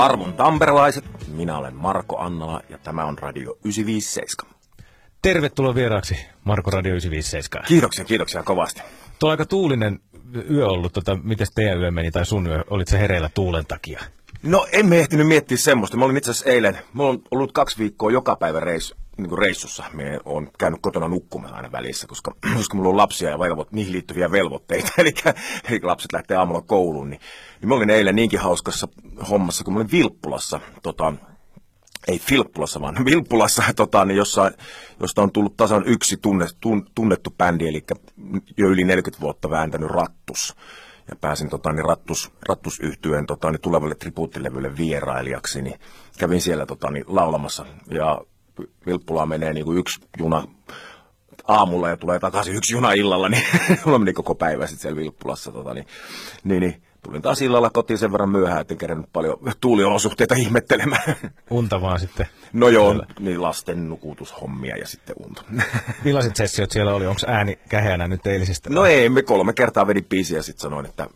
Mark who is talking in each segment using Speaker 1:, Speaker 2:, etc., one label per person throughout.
Speaker 1: Arvon tamperelaiset, minä olen Marko Annala ja tämä on Radio 957.
Speaker 2: Tervetuloa vieraaksi Marko Radio 957.
Speaker 1: Kiitoksia, kiitoksia kovasti.
Speaker 2: Tuo on aika tuulinen yö ollut. Tota, miten teidän yö meni tai sun yö? Olit se hereillä tuulen takia?
Speaker 1: No emme ehtinyt miettiä semmoista. Mä olin itse asiassa eilen, mä olen ollut kaksi viikkoa joka päivä reissu, niin kuin reissussa. Me on käynyt kotona nukkumaan aina välissä, koska, koska mulla on lapsia ja velvoit, niihin liittyviä velvoitteita. eli, eli lapset lähtee aamulla kouluun. Niin, niin mä olin eilen niinkin hauskassa hommassa, kun mä olin Vilppulassa tota, ei Filppulassa, vaan Vilppulassa, tota, niin jossain, josta on tullut tasan yksi tunne, tun, tunnettu bändi, eli jo yli 40 vuotta vääntänyt Rattus. Ja pääsin tota, niin rattus, rattusyhtyeen tota, niin tulevalle tribuuttilevylle vierailijaksi, niin kävin siellä tota, niin, laulamassa. Ja Vilppulaa menee niin kuin yksi juna aamulla ja tulee takaisin yksi juna illalla, niin mulla meni koko päivä sitten siellä Vilppulassa. Tota, niin, niin, niin tulin taas illalla kotiin sen verran myöhään, että en kerännyt paljon tuuliolosuhteita ihmettelemään.
Speaker 2: Unta vaan sitten.
Speaker 1: No joo, niin lasten nukutushommia ja sitten unta.
Speaker 2: Millaiset sessiot siellä oli? Onko ääni käheänä nyt eilisestä?
Speaker 1: No ei, me kolme kertaa vedin biisiä ja sitten sanoin, että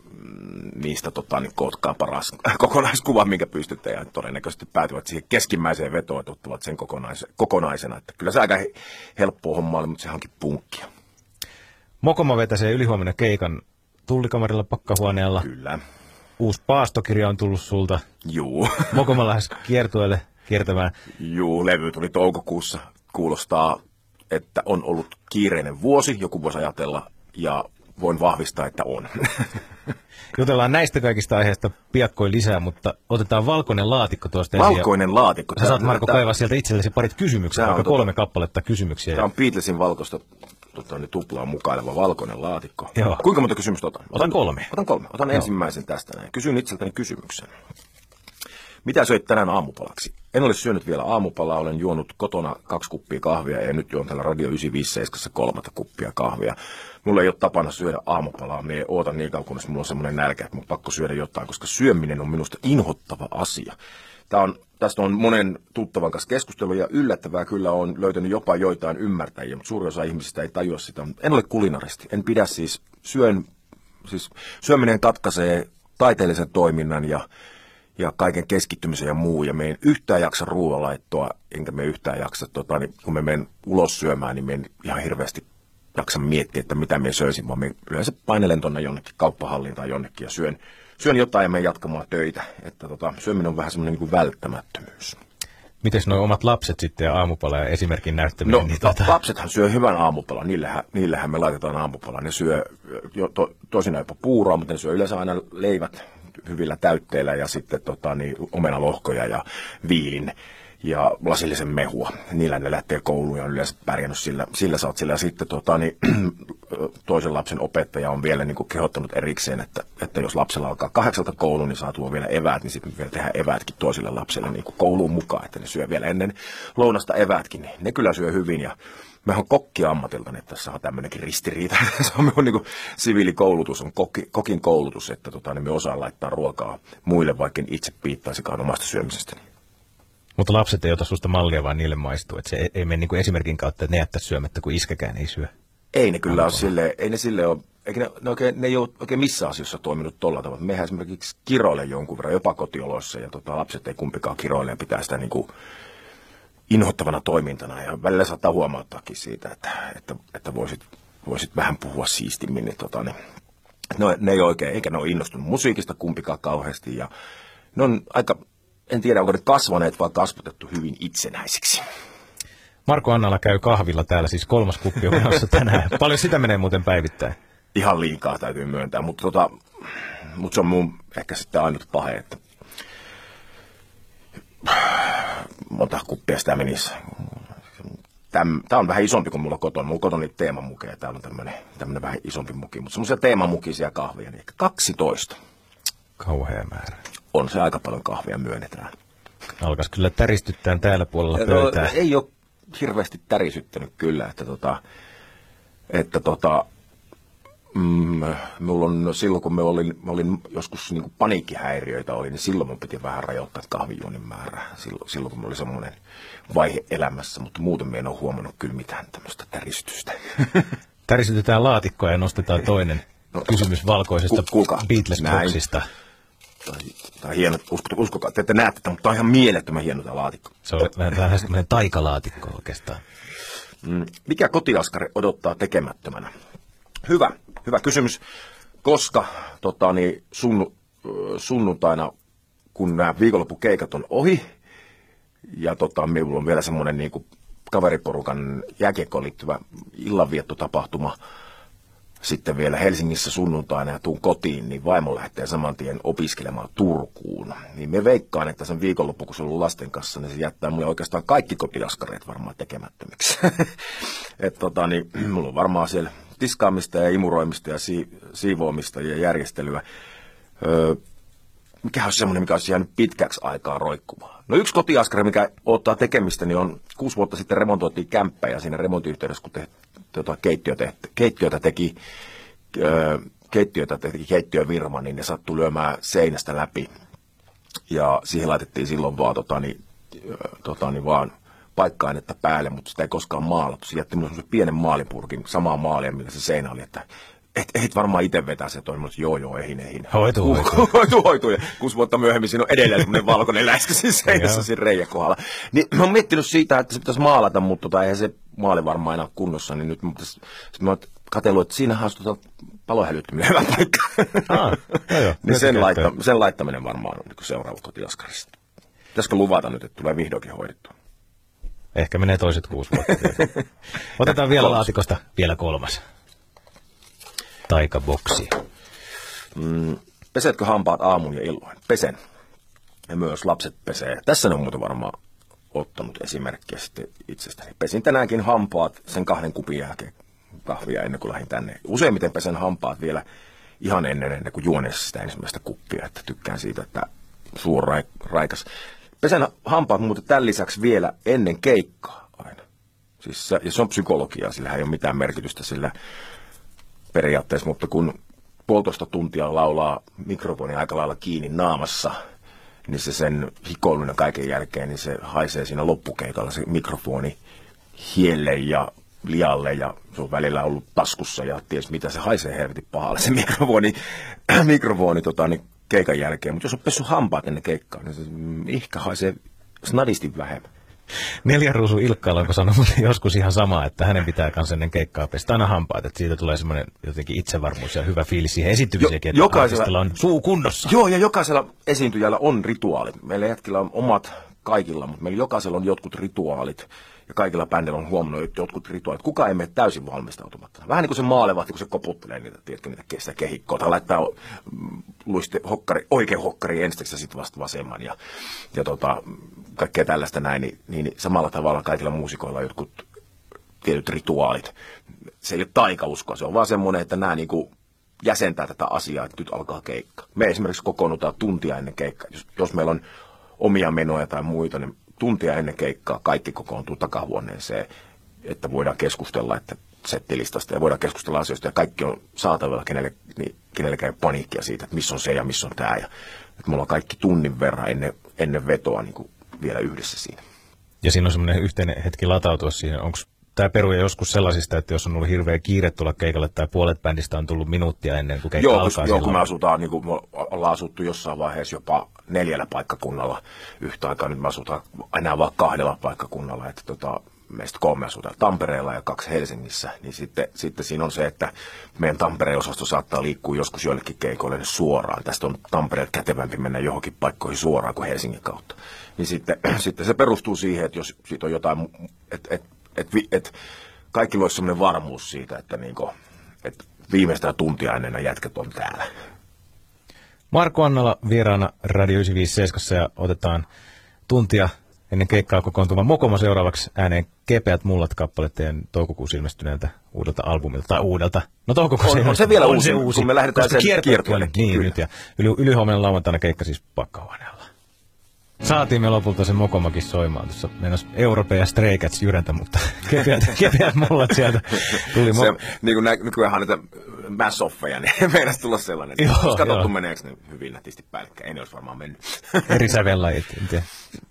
Speaker 1: niistä tota, niin kootkaa paras kokonaiskuva, minkä pystytte. Ja todennäköisesti päätyvät siihen keskimmäiseen vetoon, että ottavat sen kokonais- kokonaisena. Että kyllä se aika helppoa homma oli, mutta se hankin punkkia.
Speaker 2: Mokoma vetäsee ylihuomenna keikan tullikamarilla pakkahuoneella.
Speaker 1: Kyllä.
Speaker 2: Uusi paastokirja on tullut sulta.
Speaker 1: Juu.
Speaker 2: Mokoma lähes kiertueelle kiertämään.
Speaker 1: Juu, levy tuli toukokuussa. Kuulostaa, että on ollut kiireinen vuosi, joku voisi ajatella, ja voin vahvistaa, että on.
Speaker 2: Jutellaan näistä kaikista aiheista piakkoin lisää, mutta otetaan valkoinen laatikko tuosta
Speaker 1: Valkoinen ensin. laatikko.
Speaker 2: Sä saat Marko kaivaa sieltä itsellesi parit kysymyksiä, vaikka kolme kappaletta kysymyksiä.
Speaker 1: Tämä on Beatlesin valkoista tota, niin tuplaa mukaileva valkoinen laatikko.
Speaker 2: Joo.
Speaker 1: Kuinka monta kysymystä otan?
Speaker 2: Otan kolme.
Speaker 1: Otan kolme. Otan Joo. ensimmäisen tästä näin. Kysyn itseltäni kysymyksen. Mitä söit tänään aamupalaksi? En ole syönyt vielä aamupalaa, olen juonut kotona kaksi kuppia kahvia ja nyt juon täällä Radio 957 kolmatta kuppia kahvia. Mulla ei ole tapana syödä aamupalaa, me ootan niin kauan, kunnes mulla on semmoinen nälkä, että mun pakko syödä jotain, koska syöminen on minusta inhottava asia. Tämä on, tästä on monen tuttavan kanssa keskustelu ja yllättävää kyllä on löytänyt jopa joitain ymmärtäjiä, mutta suuri osa ihmisistä ei tajua sitä. En ole kulinaristi, en pidä siis, syön, siis syöminen katkaisee taiteellisen toiminnan ja, ja kaiken keskittymisen ja muu, ja me en yhtään jaksa ruoanlaittoa, enkä me yhtään jaksa, tota, niin kun me menen ulos syömään, niin me ihan hirveästi jaksa miettiä, että mitä me söisin, vaan me yleensä painelen tuonne jonnekin kauppahalliin tai jonnekin ja syön, syön jotain ja menen jatkamaan töitä. Että tota, syöminen on vähän semmoinen niin välttämättömyys.
Speaker 2: Miten nuo omat lapset sitten ja aamupala ja esimerkin näyttäminen?
Speaker 1: No, niin tota... lapsethan syö hyvän aamupalan, niillähän, niillähän me laitetaan aamupala. Ne syö jo, to, tosinaan jopa puuroa, mutta ne syö yleensä aina leivät hyvillä täytteillä ja sitten tota, niin, omenalohkoja ja viilin ja lasillisen mehua. Niillä ne lähtee kouluun ja on yleensä pärjännyt sillä, sillä sillä. Ja sitten tota, niin, toisen lapsen opettaja on vielä niin kuin kehottanut erikseen, että, että jos lapsella alkaa kahdeksalta koulu, niin saa tuo vielä eväät, niin sitten vielä tehdään eväätkin toiselle lapselle niin kuin kouluun mukaan, että ne syö vielä ennen lounasta eväätkin. Niin ne kyllä syö hyvin ja Mä oon kokki ammatilta, että tässä on tämmöinenkin ristiriita. Se on minun niin siviilikoulutus, on kokki, kokin koulutus, että tota, niin me osaan laittaa ruokaa muille, vaikka itse piittaisikaan omasta syömisestäni.
Speaker 2: Mutta lapset ei ota susta mallia, vaan niille maistuu. Että se ei, ei mene niin kuin esimerkin kautta, että ne jättää syömättä, kun iskäkään ei syö.
Speaker 1: Ei ne kyllä ole sille, ei ne sille ole, eikä ne, ne, oikein, ne ei ole oikein missään asiassa toiminut tuolla tavalla. Mehän esimerkiksi kiroille jonkun verran, jopa kotioloissa, ja tota, lapset ei kumpikaan kiroille ja pitää sitä niin kuin inhottavana toimintana. Ja välillä saattaa huomauttaakin siitä, että, että, että voisit, voisit vähän puhua siistimmin. Niin, tota, niin, no, ne ei oikein, eikä ne ole innostunut musiikista kumpikaan kauheasti. Ja ne on aika en tiedä onko ne kasvaneet vai kasvatettu hyvin itsenäisiksi.
Speaker 2: Marko Annala käy kahvilla täällä, siis kolmas kuppi on tänään. Paljon sitä menee muuten päivittäin?
Speaker 1: Ihan liikaa täytyy myöntää, mutta, tota, mutta se on mun ehkä sitten ainut pahe, että monta kuppia sitä menisi. Tämä on vähän isompi kuin mulla kotona. Mulla kotona on teemamukeja ja täällä on tämmöinen, tämmöinen vähän isompi muki. Mutta semmoisia teemamukisia kahvia, niin ehkä 12.
Speaker 2: Kauhea määrä
Speaker 1: on se aika paljon kahvia myönnetään.
Speaker 2: Alkaisi kyllä täristyttää täällä puolella no, pöytää. No,
Speaker 1: ei ole hirveästi tärisyttänyt kyllä, että tota, että tota, mm, mulla on silloin kun me olin, mä olin joskus niin paniikkihäiriöitä oli, niin silloin mun piti vähän rajoittaa kahvijuonin määrää. Silloin, silloin kun oli semmoinen vaihe elämässä, mutta muuten me en ole huomannut kyllä mitään tämmöistä täristystä.
Speaker 2: Tärisytetään laatikkoa ja nostetaan toinen no, kysymys valkoisesta Beatles-boksista.
Speaker 1: Tai, tai hieno, usko, uskokaa, te ette näette tätä, mutta tämä on ihan mielettömän hieno tämä laatikko.
Speaker 2: Se on vähän, vähän semmoinen taikalaatikko oikeastaan.
Speaker 1: Mm, mikä kotiaskari odottaa tekemättömänä? Hyvä, hyvä kysymys, koska tota, niin, sun, sunnuntaina, kun nämä viikonloppukeikat on ohi, ja tota, minulla on vielä semmoinen niin kuin kaveriporukan jääkiekkoon liittyvä illanviettotapahtuma sitten vielä Helsingissä sunnuntaina ja tuun kotiin, niin vaimo lähtee saman tien opiskelemaan Turkuun. Niin me veikkaan, että sen viikonloppu, kun se on ollut lasten kanssa, niin se jättää mulle oikeastaan kaikki kotiaskareet varmaan tekemättömiksi. että tota, niin, mulla on varmaan siellä tiskaamista ja imuroimista ja si- siivoamista ja järjestelyä. Öö, mikä on semmoinen, mikä olisi jäänyt pitkäksi aikaa roikkumaan? No yksi kotiaskari, mikä ottaa tekemistä, niin on kuusi vuotta sitten remontoitiin kämppä ja siinä remontiyhteydessä, kun te, tuota, keittiötä, keittiötä teki, öö, keittiötä teki keittiövirma, niin ne sattui lyömään seinästä läpi. Ja siihen laitettiin silloin vaan, tota, niin, tota, niin vaan paikka-ainetta päälle, mutta sitä ei koskaan maalattu. Se jätti minulle pienen maalipurkin, samaa maalia, millä se seinä oli, että et, et varmaan itse vetää se toi, mutta joo joo, eihin, eihin.
Speaker 2: Hoituu, hoituu.
Speaker 1: hoituu, hoituu. Ja kuusi vuotta myöhemmin siinä on edelleen semmoinen valkoinen läskä siinä seinässä siinä reijän kohdalla. Niin mä oon miettinyt siitä, että se pitäisi maalata, mutta tota, eihän se maali varmaan enää kunnossa, niin nyt mä, pitäisi, mä oon katsellut, että siinähän on tota palohälyttiminen hyvä paikka.
Speaker 2: Ah, no joo,
Speaker 1: niin sen, laitta, sen laittaminen varmaan on niin seuraava kotiaskarista. Pitäisikö luvata nyt, että tulee vihdoinkin hoidettua?
Speaker 2: Ehkä menee toiset kuusi vuotta. Otetaan vielä kolmas. laatikosta vielä kolmas. Taikaboksi.
Speaker 1: Mm, pesetkö hampaat aamun ja illoin? Pesen. Ja myös lapset pesee. Tässä ne on muuten varmaan ottanut esimerkkiä sitten itsestäni. Pesin tänäänkin hampaat sen kahden kupin jälkeen kahvia ennen kuin lähdin tänne. Useimmiten pesen hampaat vielä ihan ennen, ennen kuin juonen sitä ensimmäistä kuppia, että tykkään siitä, että suu on raikas. Pesen hampaat muuten tämän lisäksi vielä ennen keikkaa aina. Siis se, ja se on psykologiaa, sillä ei ole mitään merkitystä sillä periaatteessa, mutta kun puolitoista tuntia laulaa mikrofoni aika lailla kiinni naamassa, niin se sen hikoilun kaiken jälkeen, niin se haisee siinä loppukeikalla se mikrofoni hielle ja lialle ja se on välillä ollut taskussa ja ties mitä se haisee helvetin pahalle se mikrofoni, mikrofoni tota, niin keikan jälkeen. Mutta jos on pessu hampaat ennen keikkaa, niin se ehkä haisee snadisti vähemmän.
Speaker 2: Neljän ruusu Ilkkailla onko sanonut joskus ihan sama, että hänen pitää myös ennen keikkaa pestä aina hampaat, että siitä tulee semmoinen jotenkin itsevarmuus ja hyvä fiilis siihen esiintymiseenkin, että jokaisella on suu kunnossa.
Speaker 1: Joo, ja jokaisella esiintyjällä on rituaalit. Meillä jätkillä on omat kaikilla, mutta meillä jokaisella on jotkut rituaalit ja kaikilla bändillä on huomannut jotkut rituaalit. Kuka ei mene täysin valmistautumatta. Vähän niin kuin se maalevahti, kun se koputtelee niitä, tiedätkö, niitä sitä kehikkoa, tai laittaa luiste, hokkari, oikein hokkari ensiksi ja sitten vasta vasemman ja, ja tota, kaikkea tällaista näin, niin, niin, samalla tavalla kaikilla muusikoilla on jotkut tietyt rituaalit. Se ei ole taikauskoa, se on vaan semmoinen, että nämä niin kuin jäsentää tätä asiaa, että nyt alkaa keikka. Me esimerkiksi kokoonnutaan tuntia ennen keikkaa. Jos, jos meillä on omia menoja tai muita, niin tuntia ennen keikkaa kaikki kokoontuu takahuoneeseen, että voidaan keskustella että settilistasta ja voidaan keskustella asioista ja kaikki on saatavilla, kenelle, niin, kenellekään ei paniikkia siitä, että missä on se ja missä on tämä. Ja, että me ollaan kaikki tunnin verran ennen, ennen vetoa niin kuin vielä yhdessä siinä.
Speaker 2: Ja siinä on semmoinen yhteinen hetki latautua siihen. Onko tämä peruja joskus sellaisista, että jos on ollut hirveä kiire tulla keikalle tai puolet bändistä on tullut minuuttia ennen kuin keikka
Speaker 1: joo,
Speaker 2: alkaa.
Speaker 1: Joo, kun me asutaan, niin kuin me ollaan asuttu jossain vaiheessa jopa neljällä paikkakunnalla yhtä aikaa. Nyt me asutaan enää vain kahdella paikkakunnalla. Että tota, meistä kolme asutaan Tampereella ja kaksi Helsingissä, niin sitten, sitten siinä on se, että meidän Tampereen osasto saattaa liikkua joskus joillekin keikoille suoraan. Tästä on Tampereelta kätevämpi mennä johonkin paikkoihin suoraan kuin Helsingin kautta. Niin sitten, sitten se perustuu siihen, että jos siitä on jotain, että et, et, et, kaikilla olisi sellainen varmuus siitä, että niinku, et viimeistään tuntia ennen jätkät on täällä.
Speaker 2: Marko Annala vieraana Radio 957 ja otetaan tuntia ennen keikkaa kokoontuva Mokoma seuraavaksi ääneen Kepeät mullat kappale teidän toukokuussa ilmestyneeltä uudelta albumilta, tai uudelta, no toukokuussa
Speaker 1: on, on se vielä uusi, uusi, kun me lähdetään sen kiertueelle.
Speaker 2: Niin, kyllä. nyt ja yli, ylihuomenna lauantaina keikka siis pakkahuoneella. Saatiin me lopulta se mokomakin soimaan tuossa mennessä Europe ja Stray Cats jyräntä, mutta kepeät, kepeät mullat sieltä tuli.
Speaker 1: Se, niin kuin nä, nykyään niitä massoffeja, niin meidän tulla sellainen. Joo, Jos katsottu meneekö ne hyvin nätisti päällekkäin, ei ne olisi varmaan mennyt.
Speaker 2: Eri sävellajit,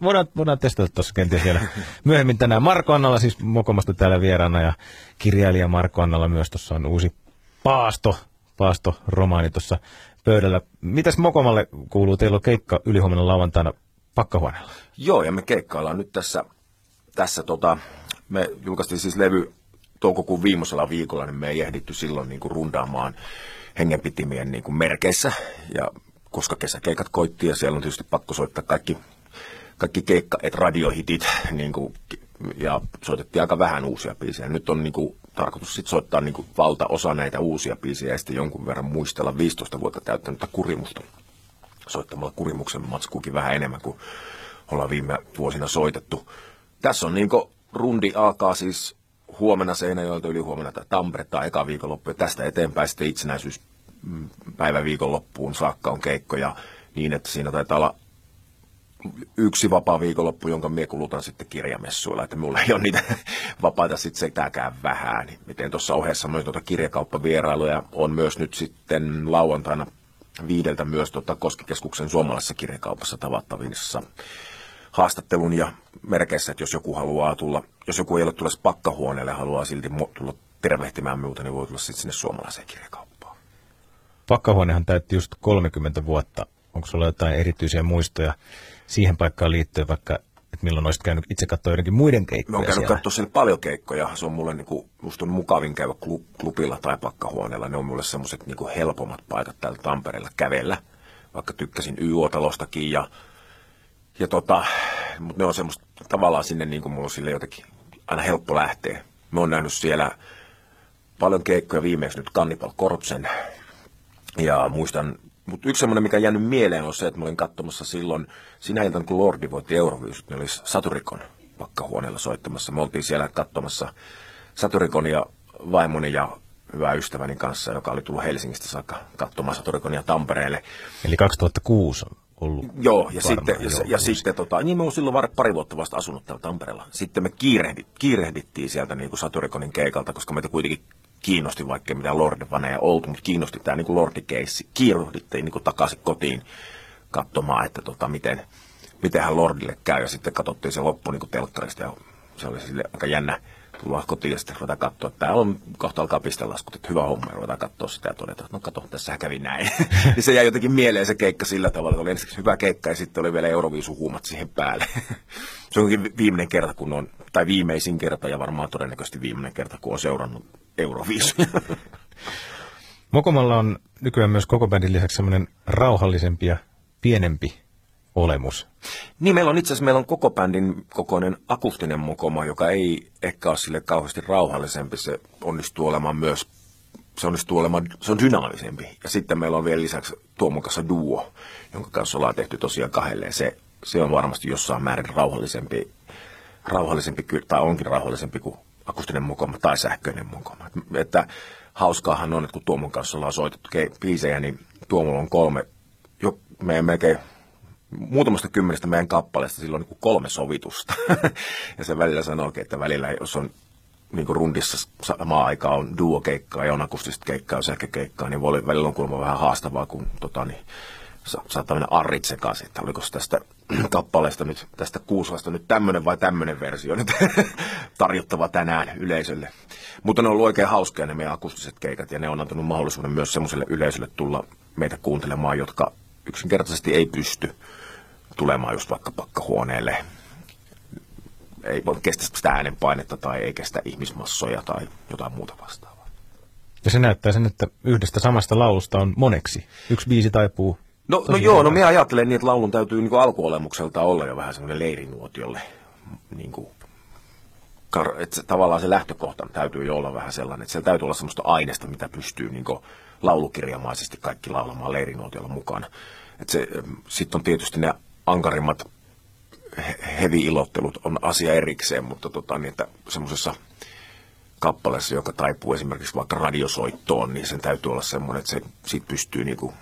Speaker 2: Voidaan, voidaan testata tuossa kenties vielä myöhemmin tänään. Marko Annalla siis Mokomasta täällä vieraana ja kirjailija Marko Annalla myös tuossa on uusi Paasto, Paasto-romaani tuossa pöydällä. Mitäs Mokomalle kuuluu? Teillä on keikka ylihuomenna lauantaina pakkahuoneella.
Speaker 1: Joo, ja me keikkaillaan nyt tässä, tässä tota, me julkaistiin siis levy toukokuun viimeisellä viikolla, niin me ei ehditty silloin niin kuin rundaamaan hengenpitimien niin kuin merkeissä. Ja koska kesäkeikat koitti ja siellä on tietysti pakko soittaa kaikki, kaikki keikka, et radiohitit, niin kuin, ja soitettiin aika vähän uusia biisejä. Nyt on niin kuin, tarkoitus sit soittaa niin kuin, valtaosa näitä uusia biisejä ja sitten jonkun verran muistella 15 vuotta täyttänyttä kurimusta soittamalla kurimuksen matskuukin vähän enemmän kuin ollaan viime vuosina soitettu. Tässä on niin rundi alkaa siis huomenna Seinäjoelta yli huomenna tai Tampere tai eka viikonloppu ja tästä eteenpäin sitten itsenäisyys päivä viikonloppuun saakka on keikkoja niin, että siinä taitaa olla yksi vapaa viikonloppu, jonka minä kulutan sitten kirjamessuilla, että mulla ei ole niitä vapaita sitten sitäkään vähän. Miten tuossa ohessa myös tuota kirjakauppavierailuja on myös nyt sitten lauantaina viideltä myös tuota Koskikeskuksen suomalaisessa kirjakaupassa tavattavissa haastattelun ja merkeissä, että jos joku haluaa tulla, jos joku ei ole tulossa pakkahuoneelle haluaa silti tulla tervehtimään muuta, niin voi tulla sitten sinne suomalaiseen kirjakauppaan.
Speaker 2: Pakkahuonehan täytti just 30 vuotta. Onko sulla jotain erityisiä muistoja siihen paikkaan liittyen, vaikka että milloin olisit käynyt itse katsoa jotenkin muiden keikkoja
Speaker 1: Mä oon käynyt katsoa siellä paljon keikkoja. Se on mulle niinku, musta on mukavin käydä klubilla tai pakkahuoneella. Ne on mulle semmoiset niinku helpommat paikat täällä Tampereella kävellä. Vaikka tykkäsin YO-talostakin ja, ja tota, mutta ne on semmoista tavallaan sinne niin kuin mulla on sille jotenkin aina helppo lähteä. Mä oon nähnyt siellä paljon keikkoja viimeksi nyt Cannibal Corpsen. Ja muistan mutta yksi semmoinen, mikä jäänyt mieleen, on se, että mä olin katsomassa silloin, sinä iltana kun Lordi voitti Euroviisut, niin olisi Saturikon pakkahuoneella soittamassa. Me oltiin siellä katsomassa Saturikon ja vaimoni ja hyvä ystäväni kanssa, joka oli tullut Helsingistä saakka katsomaan Saturikonia Tampereelle.
Speaker 2: Eli 2006 on ollut
Speaker 1: Joo, ja sitten, ja, ja sitten tota, niin me on silloin pari vuotta vasta asunut täällä Tampereella. Sitten me kiirehdit, kiirehdittiin sieltä niin kuin Saturikonin keikalta, koska meitä kuitenkin kiinnosti, vaikka mitä Lordivaneja oltu, mutta kiinnosti tämä niin Lordi-keissi. Kiiruhdittiin niin takaisin kotiin katsomaan, että tota, miten, mitenhän Lordille käy. Ja sitten katsottiin se loppu niin telkkarista ja se oli sille aika jännä tulla kotiin ja sitten ruvetaan katsoa, että täällä on kohta alkaa pistelaskut, että hyvä homma, ja ruvetaan katsoa sitä ja todeta, että no kato, tässä kävi näin. niin se jäi jotenkin mieleen se keikka sillä tavalla, että oli ensiksi hyvä keikka ja sitten oli vielä Euroviisuhuumat siihen päälle. se onkin viimeinen kerta, kun on, tai viimeisin kerta ja varmaan todennäköisesti viimeinen kerta, kun on seurannut Euroviisuja.
Speaker 2: Mokomalla on nykyään myös koko bändin lisäksi semmoinen rauhallisempi ja pienempi olemus.
Speaker 1: Niin, meillä on itse asiassa meillä on koko bändin kokoinen akustinen mokoma, joka ei ehkä ole sille kauheasti rauhallisempi. Se onnistuu olemaan myös, se onnistuu olemaan, se on dynaamisempi. Ja sitten meillä on vielä lisäksi Tuomon kanssa duo, jonka kanssa ollaan tehty tosiaan kahdelle. Se, se on varmasti jossain määrin rauhallisempi, rauhallisempi tai onkin rauhallisempi kuin akustinen mukoma tai sähköinen mukoma. Että hauskaahan on, että kun Tuomon kanssa ollaan soitettu biisejä, niin Tuomolla on kolme, jo meidän melkein muutamasta kymmenestä meidän kappaleesta silloin niin kuin kolme sovitusta. ja se välillä sanoo, että välillä jos on niin kuin rundissa samaan aikaan on duo-keikkaa ja on akustista keikkaa ja sähkökeikkaa, niin voi, välillä on kuulemma vähän haastavaa, kun tota, niin, sa- saattaa mennä arrit sekaisin, että oliko tästä kappaleesta nyt, tästä kuuslasta nyt tämmöinen vai tämmöinen versio nyt tarjottava tänään yleisölle. Mutta ne on ollut oikein hauskoja ne meidän akustiset keikat ja ne on antanut mahdollisuuden myös semmoiselle yleisölle tulla meitä kuuntelemaan, jotka yksinkertaisesti ei pysty tulemaan just vaikka pakkahuoneelle. Ei voi kestä sitä äänenpainetta tai ei kestä ihmismassoja tai jotain muuta vastaavaa.
Speaker 2: Ja se näyttää sen, että yhdestä samasta laulusta on moneksi. Yksi biisi taipuu
Speaker 1: No, no joo, no minä ajattelen niin, että laulun täytyy niin alkuolemukselta olla jo vähän semmoinen leirinuotiolle. Niin kuin, että tavallaan se lähtökohta täytyy jo olla vähän sellainen, että siellä täytyy olla semmoista aineesta, mitä pystyy niin laulukirjamaisesti kaikki laulamaan leirinuotiolla mukana. Sitten on tietysti ne ankarimmat heavy-ilottelut on asia erikseen, mutta tota, niin, että semmoisessa kappaleessa, joka taipuu esimerkiksi vaikka radiosoittoon, niin sen täytyy olla semmoinen, että se siitä pystyy niin kuin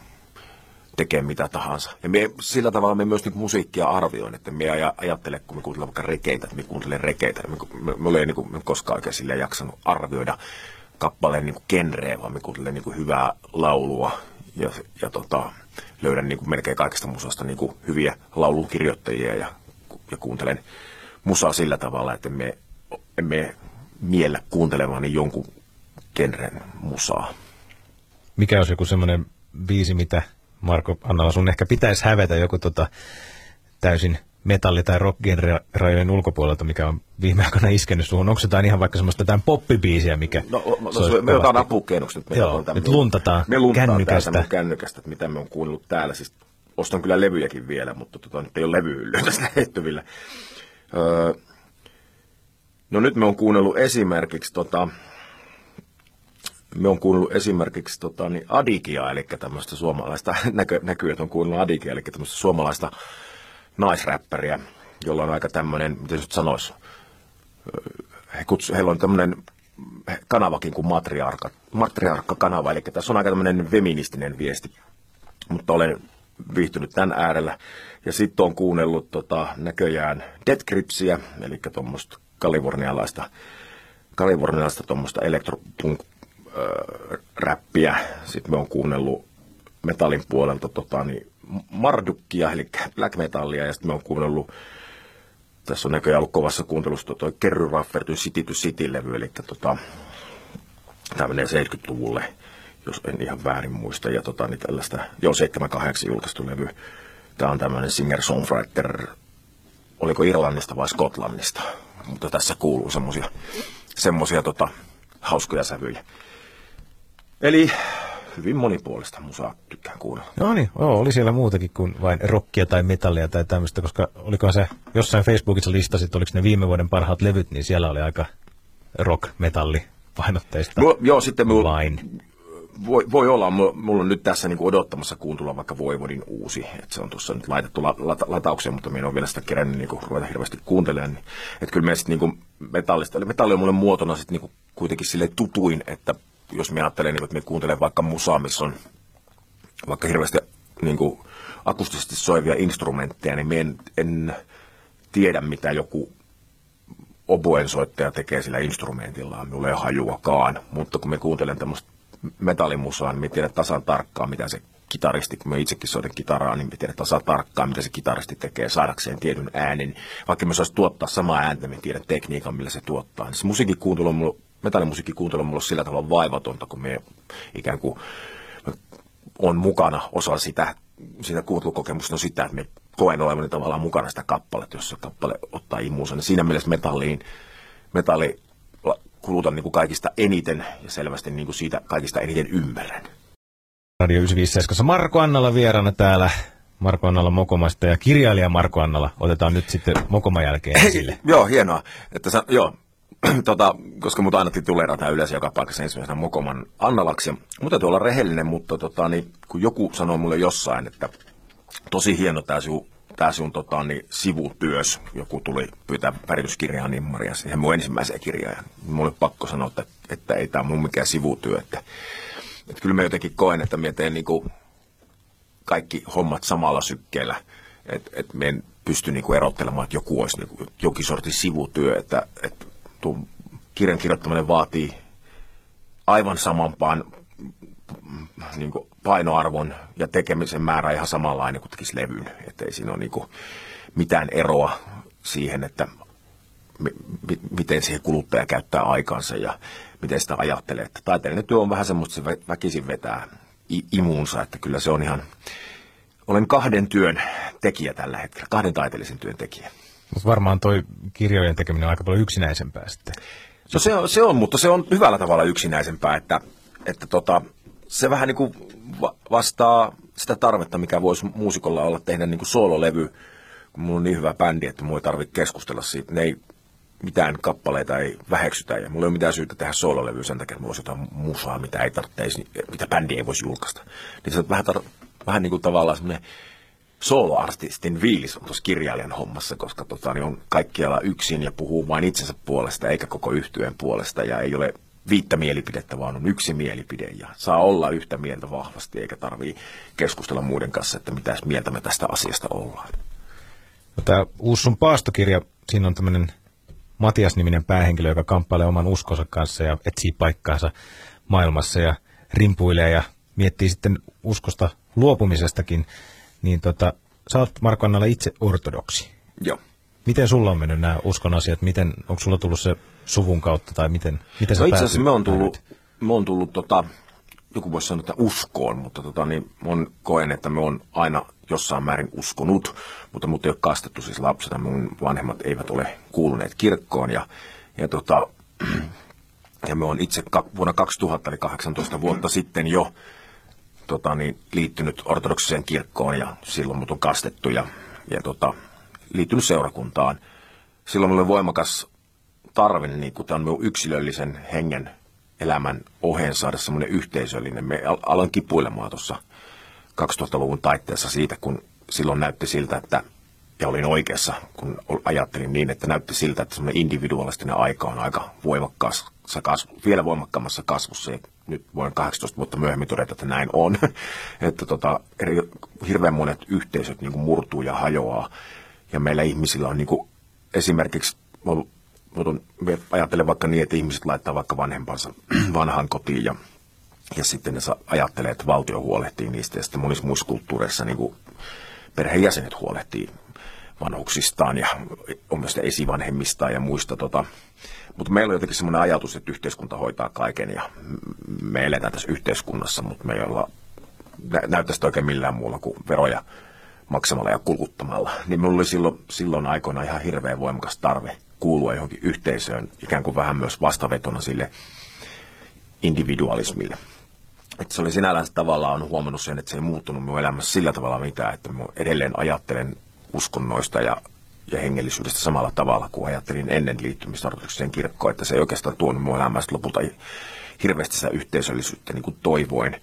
Speaker 1: tekemään mitä tahansa. Ja me, sillä tavalla me myös niin musiikkia arvioin, että me ajattele, kun me kuuntelen vaikka rekeitä, että me kuuntelen rekeitä, me, me, me, me, niin me koskaan oikein sille jaksanut arvioida kappaleen niin genreä, vaan me kuuntelen niin hyvää laulua ja, ja tota, löydän niin melkein kaikesta musasta niin hyviä laulukirjoittajia ja, ja kuuntelen musaa sillä tavalla, että me emme miellä kuuntelevani jonkun genren musaa.
Speaker 2: Mikä olisi joku semmoinen biisi, mitä Marko Annala sun ehkä pitäisi hävetä joku tota, täysin metalli- tai rock rajojen ulkopuolelta, mikä on viime aikoina iskenyt suhun? Onko se jotain ihan vaikka semmoista jotain poppibiisiä, mikä
Speaker 1: No, no no me otetaan apukeinoksi. Nyt, me
Speaker 2: Joo, nyt luntataan
Speaker 1: Me
Speaker 2: kännykästä.
Speaker 1: kännykästä, että mitä me on kuunnellut täällä. Siis ostan kyllä levyjäkin vielä, mutta tota, nyt ei ole levyhyllyä tässä lähettyvillä. Öö, no nyt me on kuunnellut esimerkiksi tota, me on kuunnellut esimerkiksi tota, niin Adikia, eli tämmöistä suomalaista, näkö, näkyy, että on kuunnellut Adikia, eli tämmöistä suomalaista naisräppäriä, jolla on aika tämmöinen, miten nyt sanoisi, he kutsu, heillä on tämmöinen kanavakin kuin matriarkka, matriarkka-kanava, eli tässä on aika tämmöinen feministinen viesti, mutta olen viihtynyt tämän äärellä. Ja sitten on kuunnellut tota, näköjään Dead Gripsiä, eli tuommoista kalifornialaista, kalifornialaista tuommoista elektropunk räppiä. Sitten me on kuunnellut metallin puolelta tota, niin Mardukkia, eli black metallia, ja sitten me on kuunnellut tässä on näköjään ollut kovassa kuuntelussa tuo Kerry Raffertyn City to City-levy, eli tota, tämä menee 70-luvulle, jos en ihan väärin muista, ja tota, niin tällaista, joo 78 julkaistu levy. Tämä on tämmöinen singer-songwriter, oliko Irlannista vai Skotlannista, mutta tässä kuuluu semmosia, semmosia tota, hauskoja sävyjä. Eli hyvin monipuolista musaa tykkään kuunnella.
Speaker 2: No niin, oo, oli siellä muutakin kuin vain rockia tai metallia tai tämmöistä, koska olikohan se jossain Facebookissa listasit, oliko ne viime vuoden parhaat levyt, niin siellä oli aika rock, metalli painotteista
Speaker 1: Mulla, joo, sitten mulla,
Speaker 2: vain.
Speaker 1: voi, voi olla, mulla, on nyt tässä niinku odottamassa kuuntelua vaikka Voivodin uusi, että se on tuossa nyt laitettu la, la, lataukseen, mutta minä en ole vielä sitä kerännyt niinku ruveta hirveästi kuuntelemaan. Niin, että kyllä me sitten niinku metallista, eli metalli on mulle muotona sitten niinku kuitenkin sille tutuin, että jos me ajattelen, niinku, että me kuuntelen vaikka musaa, missä on vaikka hirveästi niinku akustisesti soivia instrumentteja, niin me en, en tiedä, mitä joku oboen soittaja tekee sillä instrumentillaan, minulla ei hajuakaan, mutta kun me kuuntelen tämmöistä metallimusaa, niin me tiedän tasan tarkkaan, mitä se kitaristi, kun me itsekin soitan kitaraa, niin me tiedän tasan tarkkaan, mitä se kitaristi tekee saadakseen tietyn äänen. Vaikka me saisi tuottaa samaa ääntä, me tiedän tekniikan, millä se tuottaa. Niin se musiikin kuuntelu on mulla, metallimusiikin kuuntelu on mulla sillä tavalla vaivatonta, kun me ikään kuin on mukana osa sitä, sitä kuuntelukokemusta on sitä, että me koen olevani tavallaan mukana sitä kappaletta, jos se kappale ottaa imuunsa. Niin siinä mielessä metalliin, metalli kulutan niin kuin kaikista eniten ja selvästi niin kuin siitä kaikista eniten ymmärrän.
Speaker 2: Radio 957 Marko Annala vieraana täällä. Marko Annala Mokomasta ja kirjailija Marko Annala otetaan nyt sitten Mokoman jälkeen esille.
Speaker 1: joo, hienoa. Että sä, joo, tota, koska mut aina tituleerataan yleensä joka paikassa ensimmäisenä Mokoman Annalaksi. Mutta täytyy olla rehellinen, mutta tota, niin, kun joku sanoo mulle jossain, että tosi hieno tämä sinun, tää sinun tota, niin, sivutyös, joku tuli pyytää värityskirjaa nimmaria siihen mun ensimmäiseen kirjaan. Niin mulle pakko sanoa, että, että ei tämä mun mikään sivutyö. Että, että kyllä mä jotenkin koen, että mä teen niinku kaikki hommat samalla sykkeellä. Että et me en pysty niinku erottelemaan, että joku olisi niinku jokin sortin sivutyö. Että et tuo kirjan kirjoittaminen vaatii aivan samampaan niin kuin painoarvon ja tekemisen määrä ihan samanlainen kuin tekisi levyn. Että ei siinä ole niin kuin mitään eroa siihen, että mi- mi- miten siihen kuluttaja käyttää aikansa ja miten sitä ajattelee. Että taiteellinen työ on vähän semmoista, se vä- väkisin vetää imuunsa, että kyllä se on ihan... Olen kahden työn tekijä tällä hetkellä, kahden taiteellisen työn tekijä.
Speaker 2: Mutta varmaan toi kirjojen tekeminen on aika paljon yksinäisempää sitten.
Speaker 1: No se on, se on, mutta se on hyvällä tavalla yksinäisempää, että, että tota, se vähän niin kuin va- vastaa sitä tarvetta, mikä voisi muusikolla olla tehdä niin kuin soololevy, kun mulla on niin hyvä bändi, että mulla ei tarvitse keskustella siitä. Ne ei, mitään kappaleita ei väheksytä ja mulla ei ole mitään syytä tehdä soololevyä sen takia, että mulla olisi jotain musaa, mitä ei tarvitsisi, mitä bändi ei voisi julkaista. Niin se on vähän, tar- vähän niin kuin tavallaan semmoinen soloartistin viilis on tuossa kirjailijan hommassa, koska tota, niin on kaikkialla yksin ja puhuu vain itsensä puolesta eikä koko yhtyeen puolesta ja ei ole viittä mielipidettä, vaan on yksi mielipide ja saa olla yhtä mieltä vahvasti eikä tarvii keskustella muiden kanssa, että mitä mieltä me tästä asiasta ollaan.
Speaker 2: No, Tämä uusi sun paastokirja, siinä on tämmöinen Matias-niminen päähenkilö, joka kamppailee oman uskonsa kanssa ja etsii paikkaansa maailmassa ja rimpuilee ja miettii sitten uskosta luopumisestakin. Niin tota, sä oot Marko Annala itse ortodoksi.
Speaker 1: Joo.
Speaker 2: Miten sulla on mennyt nämä uskon asiat? Miten, onko sulla tullut se suvun kautta tai miten, miten
Speaker 1: No itse asiassa me on tullut, me on tullut tota, joku voisi sanoa, että uskoon, mutta tota, niin mun koen, että me on aina jossain määrin uskonut, mutta mut ei ole kastettu siis lapsena. Mun vanhemmat eivät ole kuuluneet kirkkoon ja, ja, tota, ja me on itse vuonna 2000, eli 18 vuotta sitten jo tota, niin, liittynyt ortodoksiseen kirkkoon ja silloin mut on kastettu ja, ja tota, liittynyt seurakuntaan. Silloin mulla oli voimakas tarve, niin kuin tämän yksilöllisen hengen elämän oheen saada semmoinen yhteisöllinen. Me aloin kipuilemaan tuossa 2000-luvun taitteessa siitä, kun silloin näytti siltä, että ja olin oikeassa, kun ajattelin niin, että näytti siltä, että semmoinen individualistinen aika on aika voimakkaassa kasvu, vielä voimakkaammassa kasvussa. Ja nyt voin 18 vuotta myöhemmin todeta, että näin on. että tota, eri, hirveän monet yhteisöt niin kuin murtuu ja hajoaa. Ja meillä ihmisillä on niin kuin, esimerkiksi, ajattelen vaikka niin, että ihmiset laittaa vaikka vanhempansa vanhaan kotiin ja, ja sitten ne ajattelee, että valtio huolehtii niistä. Ja sitten monissa muissa kulttuureissa niin kuin perheenjäsenet huolehtii vanhuksistaan ja omista esivanhemmistaan ja muista. Tota. Mutta meillä on jotenkin semmoinen ajatus, että yhteiskunta hoitaa kaiken ja me eletään tässä yhteiskunnassa, mutta me ei olla näyttäisi oikein millään muulla kuin veroja maksamalla ja kuluttamalla. Niin minulla oli silloin, silloin aikoina ihan hirveän voimakas tarve kuulua johonkin yhteisöön, ikään kuin vähän myös vastavetona sille individualismille. Että se oli sinällään tavallaan on huomannut sen, että se ei muuttunut minun elämässä sillä tavalla mitään, että minä edelleen ajattelen uskonnoista ja, ja hengellisyydestä samalla tavalla kuin ajattelin ennen liittymistä ortodoksiseen kirkkoon, että se ei oikeastaan tuonut minun elämästä lopulta hirveästi sitä yhteisöllisyyttä niin kuin toivoin.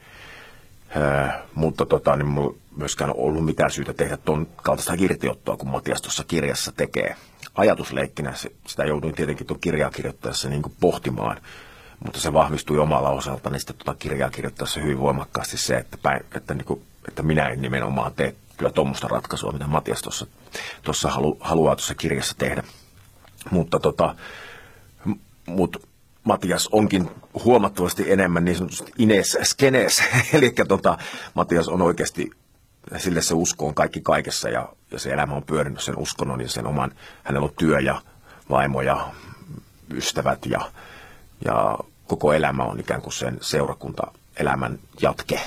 Speaker 1: Öö, mutta tota, niin minulla myöskään ollut mitään syytä tehdä tuon kaltaista irtiottoa, kun Matias tuossa kirjassa tekee. Ajatusleikkinä sitä jouduin tietenkin tuon kirjaa kirjoittaessa niin kuin pohtimaan, mutta se vahvistui omalla osaltani sitten tuota kirjaa kirjoittaessa hyvin voimakkaasti se, että, päin, että, niin kuin, että minä en nimenomaan tee kyllä tuommoista ratkaisua, mitä Matias tuossa, tuossa halu, haluaa tuossa kirjassa tehdä. Mutta tota, mut Matias onkin huomattavasti enemmän niin sanotusti ines skenes, eli tota, Matias on oikeasti, sille se usko on kaikki kaikessa ja, ja se elämä on pyörinyt sen uskonnon ja sen oman, hänellä on työ ja vaimo ja ystävät ja, ja koko elämä on ikään kuin sen seurakuntaelämän jatke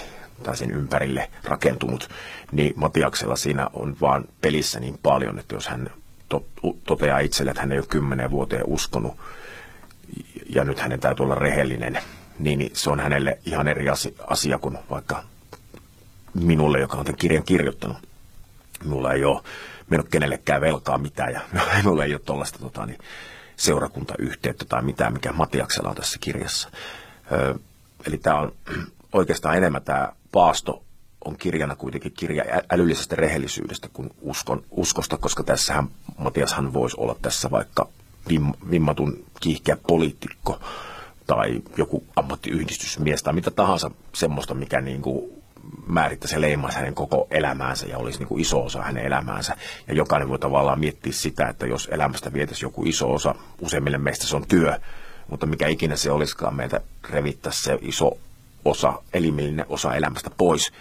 Speaker 1: tai sen ympärille rakentunut, niin Matiaksella siinä on vaan pelissä niin paljon, että jos hän to, toteaa itselle, että hän ei ole kymmenen vuoteen uskonut, ja nyt hänen täytyy olla rehellinen, niin se on hänelle ihan eri asia kuin vaikka minulle, joka on tämän kirjan kirjoittanut. Minulla ei ole mennyt kenellekään velkaa mitään ja minulla ei ole tuollaista tota, niin, seurakuntayhteyttä tai mitään, mikä Matiaksella on tässä kirjassa. Ö, eli tämä on oikeastaan enemmän tämä paasto on kirjana kuitenkin kirja älyllisestä rehellisyydestä kuin uskon, uskosta, koska tässähän Matiashan voisi olla tässä vaikka vim, vimmatun kiihkeä poliitikko tai joku ammattiyhdistysmies tai mitä tahansa semmoista, mikä niin kuin määrittäisi ja leimaisi hänen koko elämäänsä ja olisi niin kuin iso osa hänen elämäänsä. Ja jokainen voi tavallaan miettiä sitä, että jos elämästä vietäisi joku iso osa, useimmille meistä se on työ, mutta mikä ikinä se olisikaan, meitä revittäisi se iso osa, elimellinen osa elämästä pois,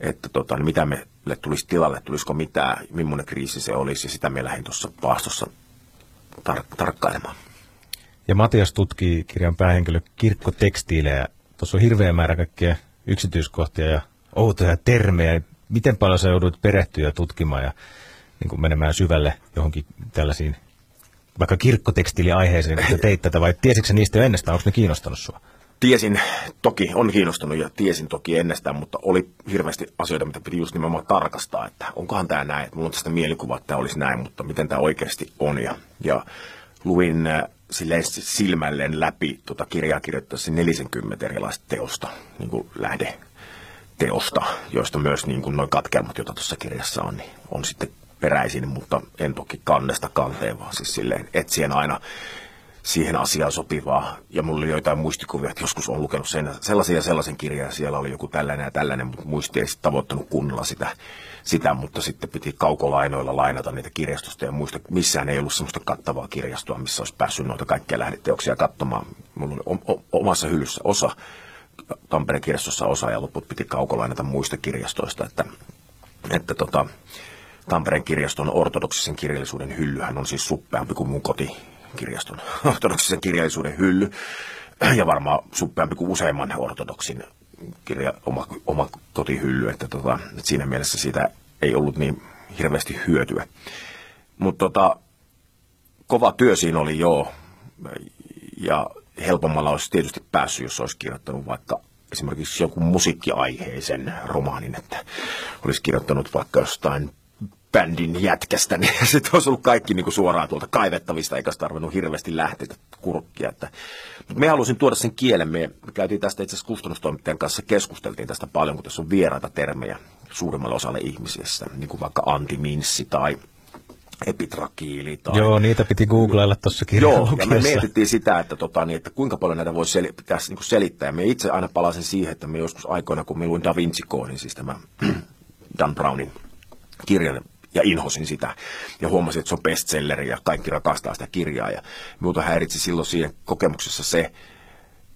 Speaker 1: että tota, niin mitä meille tulisi tilalle, tulisiko mitään, millainen kriisi se olisi, ja sitä me lähdin tuossa paastossa tar- tarkkailemaan.
Speaker 2: Ja Matias tutkii kirjan päähenkilö kirkkotekstiilejä. Tuossa on hirveä määrä kaikkia yksityiskohtia ja outoja termejä. Miten paljon sä joudut perehtyä ja tutkimaan ja niin kuin menemään syvälle johonkin tällaisiin vaikka kirkkotekstiiliaiheeseen, kun teit tätä, vai tiesitkö niistä jo ennestään, onko ne kiinnostanut sinua?
Speaker 1: Tiesin, toki on kiinnostunut ja tiesin toki ennestään, mutta oli hirveästi asioita, mitä piti just nimenomaan tarkastaa, että onkohan tämä näin, että mulla on tästä mielikuva, että tämä olisi näin, mutta miten tämä oikeasti on. Ja, ja luin äh, silleen silmälleen läpi tuota kirjaa kirjoittaessa 40 erilaista teosta, niin kuin lähde teosta, joista myös niin kuin noin katkelmat, joita tuossa kirjassa on, niin on sitten peräisin, mutta en toki kannesta kanteen, vaan siis silleen etsien aina siihen asiaan sopivaa. Ja mulla oli joitain muistikuvia, että joskus on lukenut sen, sellaisia ja sellaisen kirjan, siellä oli joku tällainen ja tällainen, mutta muisti ei tavoittanut kunnolla sitä, sitä, mutta sitten piti kaukolainoilla lainata niitä kirjastosta ja muista, missään ei ollut sellaista kattavaa kirjastoa, missä olisi päässyt noita kaikkia lähdeteoksia katsomaan. Mulla oli omassa hyllyssä osa, Tampereen kirjastossa osa ja loput piti kaukolainata muista kirjastoista, että, että tota, Tampereen kirjaston ortodoksisen kirjallisuuden hyllyhän on siis suppeampi kuin mun koti, kirjaston ortodoksisen kirjallisuuden hylly ja varmaan suppeampi kuin useimman ortodoksin kirja, oma, oma kotihylly, että, tota, että siinä mielessä siitä ei ollut niin hirveästi hyötyä. Mutta tota, kova työ siinä oli joo, ja helpommalla olisi tietysti päässyt, jos olisi kirjoittanut vaikka esimerkiksi joku musiikkiaiheisen romaanin, että olisi kirjoittanut vaikka jostain bändin jätkästä, niin sitten olisi ollut kaikki niin kuin suoraan tuolta kaivettavista, eikä olisi tarvinnut hirveästi lähteä kurkkia. Että. Mutta me halusin tuoda sen kielen. Me, käytiin tästä itse asiassa kustannustoimittajan kanssa, keskusteltiin tästä paljon, kun tässä on vieraita termejä suurimmalle osalle ihmisistä, niin kuin vaikka antiminssi tai epitrakiili. Tai...
Speaker 2: Joo, niitä piti googlailla tuossa
Speaker 1: Joo, ja me mietittiin sitä, että, tota, niin, että kuinka paljon näitä voisi sel- pitäisi niin selittää. Ja me itse aina palasin siihen, että me joskus aikoina, kun me luin Da Vinci Codein, siis tämä Dan Brownin kirjan, ja inhosin sitä. Ja huomasin, että se on bestselleri ja kaikki rakastaa sitä kirjaa. Ja minulta häiritsi silloin siinä kokemuksessa se,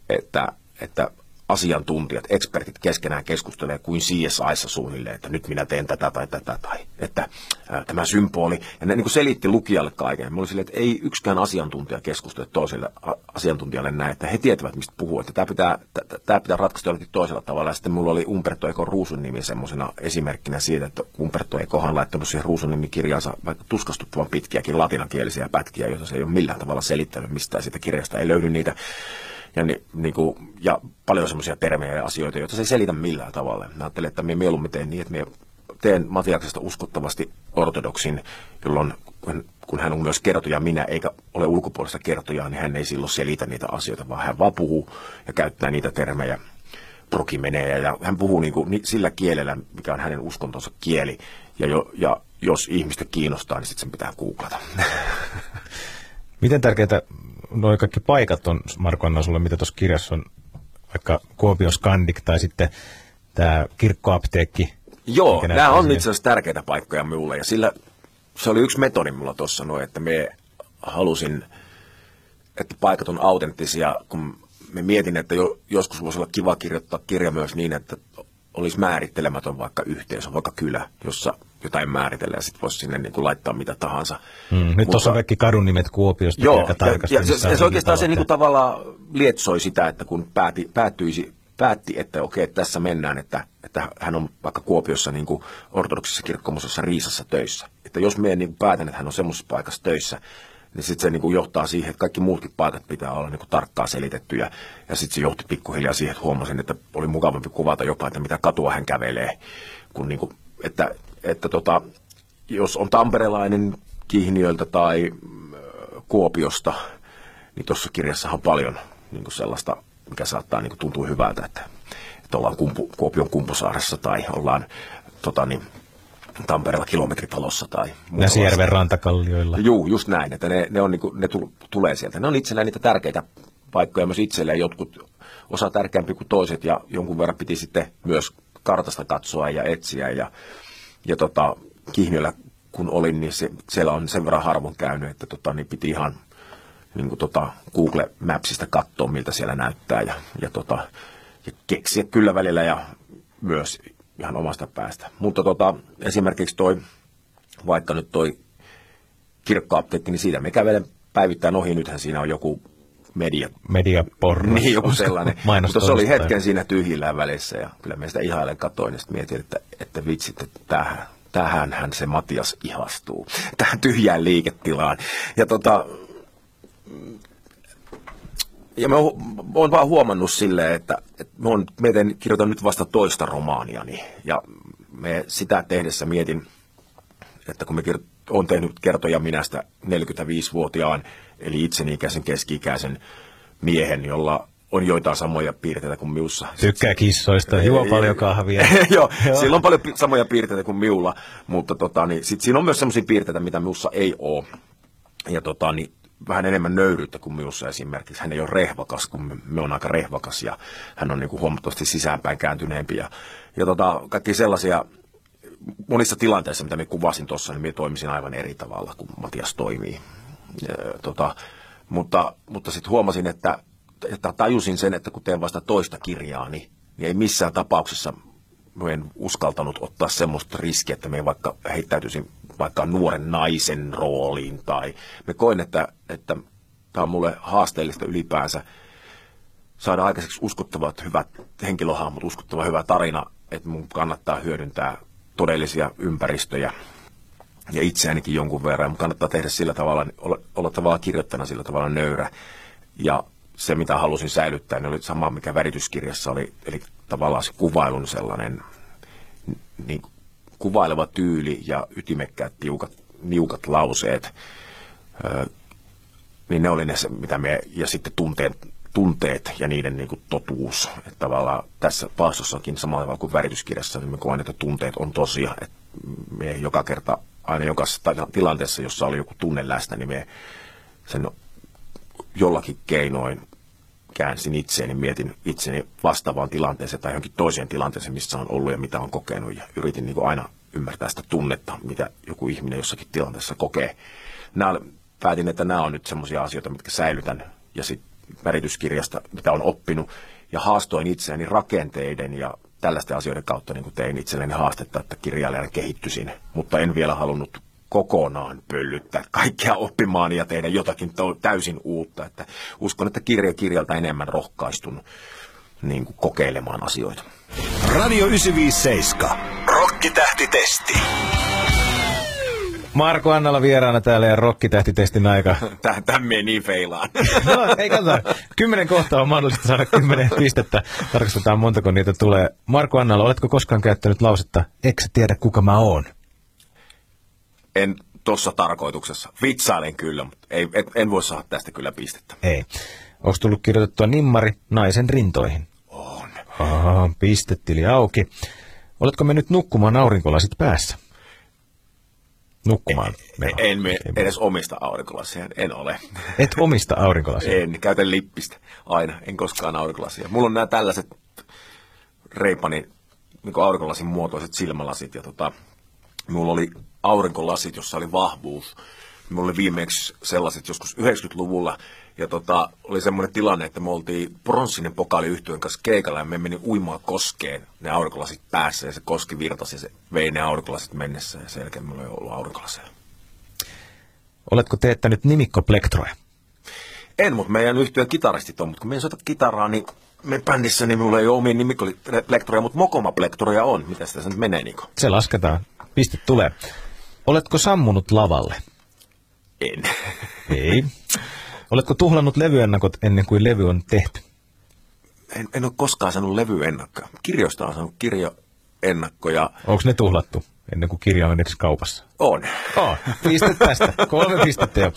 Speaker 1: että, että asiantuntijat, ekspertit keskenään keskustelee kuin CSIssa suunnilleen, että nyt minä teen tätä tai tätä tai että ää, tämä symboli. Ja ne niin kuin selitti lukijalle kaiken. Mä olin silleen, että ei yksikään asiantuntija keskustele toiselle asiantuntijalle näin, että he tietävät mistä puhuu, että tämä pitää, tämä pitää ratkaista jollakin toisella tavalla. Ja sitten mulla oli Umberto Eco Ruusun nimi semmoisena esimerkkinä siitä, että Umberto Ecohan laittanut siihen Ruusun nimikirjaansa vaikka tuskastuttavan pitkiäkin latinankielisiä pätkiä, joita se ei ole millään tavalla selittänyt mistään siitä kirjasta, ei löydy niitä ja, ni, niin kuin, ja paljon semmoisia termejä ja asioita, joita se ei selitä millään tavalla. Mä ajattelin, että minä mieluummin teen niin, että minä teen Matiaksesta uskottavasti ortodoksin, jolloin kun hän on myös kertoja minä, eikä ole ulkopuolista kertojaa, niin hän ei silloin selitä niitä asioita, vaan hän vaan puhuu ja käyttää niitä termejä prokimenejä ja hän puhuu niin kuin sillä kielellä, mikä on hänen uskontonsa kieli. Ja, jo, ja jos ihmistä kiinnostaa, niin sitten sen pitää googlata.
Speaker 2: Miten tärkeää noin kaikki paikat on, Marko Anna, sulle, mitä tuossa kirjassa on, vaikka Kuopio Skandik tai sitten tämä kirkkoapteekki?
Speaker 1: Joo, nämä on itse asiassa tärkeitä paikkoja minulle ja sillä se oli yksi metodi mulla tuossa noin, että me halusin, että paikat on autenttisia, kun me mietin, että jo, joskus voisi olla kiva kirjoittaa kirja myös niin, että olisi määrittelemätön vaikka yhteisö, vaikka kylä, jossa jotain määritellä ja sitten voisi sinne niin kuin laittaa mitä tahansa.
Speaker 2: Mm, nyt tuossa on kaikki kadun nimet Kuopiosta.
Speaker 1: Joo, ja, ja, se, se oikeastaan se niin kuin tavallaan lietsoi sitä, että kun pääti, päättyisi, päätti, että okei, tässä mennään, että, että hän on vaikka Kuopiossa niin kuin ortodoksissa kirkkomusossa Riisassa töissä. Että jos me niin päätän, että hän on semmoisessa paikassa töissä, niin sitten se niin kuin johtaa siihen, että kaikki muutkin paikat pitää olla niin kuin tarkkaan selitetty. Ja, ja sitten se johti pikkuhiljaa siihen, että huomasin, että oli mukavampi kuvata jopa, että mitä katua hän kävelee, kun niin kuin, että että tota, jos on tamperelainen Kihniöltä tai Kuopiosta, niin tuossa kirjassa on paljon niin kuin sellaista, mikä saattaa niin kuin tuntua hyvältä, että, että ollaan kumpu, Kuopion kumpusaaressa tai ollaan tota, niin, Tampereella kilometritalossa tai
Speaker 2: Näsijärven rantakallioilla.
Speaker 1: Juu, just näin, että ne, ne, on, niin kuin, ne tulee sieltä. Ne on itselleen niitä tärkeitä paikkoja myös itselleen, jotkut osa tärkeämpi kuin toiset ja jonkun verran piti sitten myös kartasta katsoa ja etsiä ja ja tota, Kihniöllä kun olin, niin se, siellä on sen verran harvoin käynyt, että tota, niin piti ihan niin kuin, tota, Google Mapsista katsoa, miltä siellä näyttää ja, ja, tota, ja keksiä kyllä välillä ja myös ihan omasta päästä. Mutta tota, esimerkiksi toi, vaikka nyt toi kirkkoapteekki, niin siitä me kävelen päivittäin ohi. Nythän siinä on joku media.
Speaker 2: Mediaporno.
Speaker 1: Niin, joku sellainen. Mutta se oli hetken siinä tyhjillään välissä ja kyllä me sitä ihailen katoin ja sitten mietin, että, että vitsit, että tähän, tähänhän se Matias ihastuu. Tähän tyhjään liiketilaan. Ja tota, ja mä oon vaan huomannut silleen, että, että mä oon, mietin, kirjoitan nyt vasta toista romaaniani. Ja me sitä tehdessä mietin, että kun me on tehnyt kertoja minästä 45-vuotiaan eli itseni ikäisen keski-ikäisen miehen, jolla on joitain samoja piirteitä kuin miussa.
Speaker 2: Tykkää kissoista, juo paljon kahvia.
Speaker 1: Joo, sillä on paljon samoja piirteitä kuin miulla, mutta tota, niin, sit siinä on myös sellaisia piirteitä, mitä miussa ei ole. Ja tota, niin, vähän enemmän nöyryyttä kuin miussa esimerkiksi. Hän ei ole rehvakas, kun me, me on aika rehvakas ja hän on niin kuin huomattavasti sisäänpäin kääntyneempi. Ja, ja tota, kaikki sellaisia monissa tilanteissa, mitä me kuvasin tuossa, niin me toimisin aivan eri tavalla kuin Matias toimii tota, mutta mutta sitten huomasin, että, että tajusin sen, että kun teen vasta toista kirjaa, niin, niin ei missään tapauksessa en uskaltanut ottaa semmoista riskiä, että me vaikka heittäytyisin vaikka nuoren naisen rooliin. Tai me koin, että, että tämä on mulle haasteellista ylipäänsä saada aikaiseksi uskottavat hyvät henkilöhahmot, uskottava hyvä tarina, että mun kannattaa hyödyntää todellisia ympäristöjä ja itseänikin jonkun verran. Kannattaa tehdä sillä tavalla, olla, olla tavallaan kirjoittajana sillä tavalla nöyrä. Ja se, mitä halusin säilyttää, niin oli sama, mikä värityskirjassa oli, eli tavallaan se kuvailun sellainen niin, kuvaileva tyyli ja ytimekkäät tiukat, niukat lauseet. Öö, niin ne oli ne, mitä me, ja sitten tunteet, tunteet ja niiden niin kuin totuus. Että tavallaan tässä paastossakin samalla tavalla kuin värityskirjassa, niin me koen, että tunteet on tosia. Että me joka kerta, aina jokaisessa tilanteessa, jossa oli joku tunne läsnä, niin me sen jollakin keinoin käänsin itseäni, mietin itseni vastaavaan tilanteeseen tai johonkin toiseen tilanteeseen, missä on ollut ja mitä on kokenut. Ja yritin niin kuin aina ymmärtää sitä tunnetta, mitä joku ihminen jossakin tilanteessa kokee. Nämä, päätin, että nämä on nyt sellaisia asioita, mitkä säilytän. Ja sitten värityskirjasta, mitä on oppinut. Ja haastoin itseäni rakenteiden ja tällaisten asioiden kautta niin kuin tein itselleni haastetta, että kirjailijana kehittyisin. Mutta en vielä halunnut kokonaan pöllyttää kaikkea oppimaan ja tehdä jotakin täysin uutta. Että uskon, että kirja kirjalta enemmän rohkaistun niin kuin kokeilemaan asioita.
Speaker 3: Radio 957. Rokkitähtitesti.
Speaker 2: Marko Annalla vieraana täällä ja rokkitähtitestin aika.
Speaker 1: Tämä menee niin feilaan.
Speaker 2: No, ei katsota. Kymmenen kohtaa on mahdollista saada kymmenen pistettä. Tarkastetaan montako niitä tulee. Marko Annalla, oletko koskaan käyttänyt lausetta, eikö tiedä kuka mä oon?
Speaker 1: En tuossa tarkoituksessa. Vitsailen kyllä, mutta ei, en, en voi saada tästä kyllä pistettä.
Speaker 2: Ei. Onko tullut kirjoitettua nimmari naisen rintoihin?
Speaker 1: On.
Speaker 2: Aha, pistetili auki. Oletko mennyt nukkumaan aurinkolasit päässä? Nukkumaan.
Speaker 1: En, en me edes omista aurinkolasia, en ole.
Speaker 2: Et omista aurinkolasia?
Speaker 1: En, käytän lippistä aina, en koskaan aurinkolasia. Mulla on nämä tällaiset reipani niin aurinkolasin muotoiset silmälasit ja tota, mulla oli aurinkolasit, jossa oli vahvuus. Mulla oli viimeksi sellaiset joskus 90-luvulla, ja tota, oli semmoinen tilanne, että me oltiin pronssinen pokaali yhtyön kanssa keikalla ja me meni uimaan koskeen ne aurinkolasit päässä ja se koski virtasi ja se vei ne aurinkolasit mennessä ja sen jälkeen mulla ei ollut aurinkolaseja.
Speaker 2: Oletko teettänyt nimikkoplektoroja?
Speaker 1: En, mutta meidän yhtyön kitaristit on, mutta kun me ei soita kitaraa, niin me bändissä niin mulla ei ole omia nimikkoplektoroja, mutta mokomaplektoreja on. Mitä sitä nyt menee, Niko?
Speaker 2: Se lasketaan. Piste tulee. Oletko sammunut lavalle?
Speaker 1: En.
Speaker 2: Ei. Oletko tuhlannut levyennakot ennen kuin levy on tehty?
Speaker 1: En, en ole koskaan saanut levyennakkoa. Kirjoista on saanut kirjoennakkoja.
Speaker 2: Onko ne tuhlattu ennen kuin kirja on edes kaupassa?
Speaker 1: On.
Speaker 2: Oh, piste tästä. Kolme pistettä jo.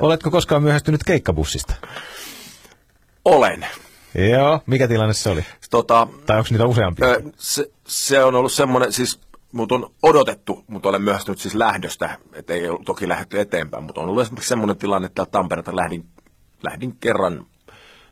Speaker 2: Oletko koskaan myöhästynyt keikkabussista?
Speaker 1: Olen.
Speaker 2: Joo, mikä tilanne se oli?
Speaker 1: Tota,
Speaker 2: tai onko niitä useampia?
Speaker 1: Se, se on ollut semmoinen, siis mut on odotettu, mutta olen myöhästynyt siis lähdöstä, että ei ole toki lähdetty eteenpäin, mutta on ollut esimerkiksi semmoinen tilanne, että Tampereelta lähdin, lähdin kerran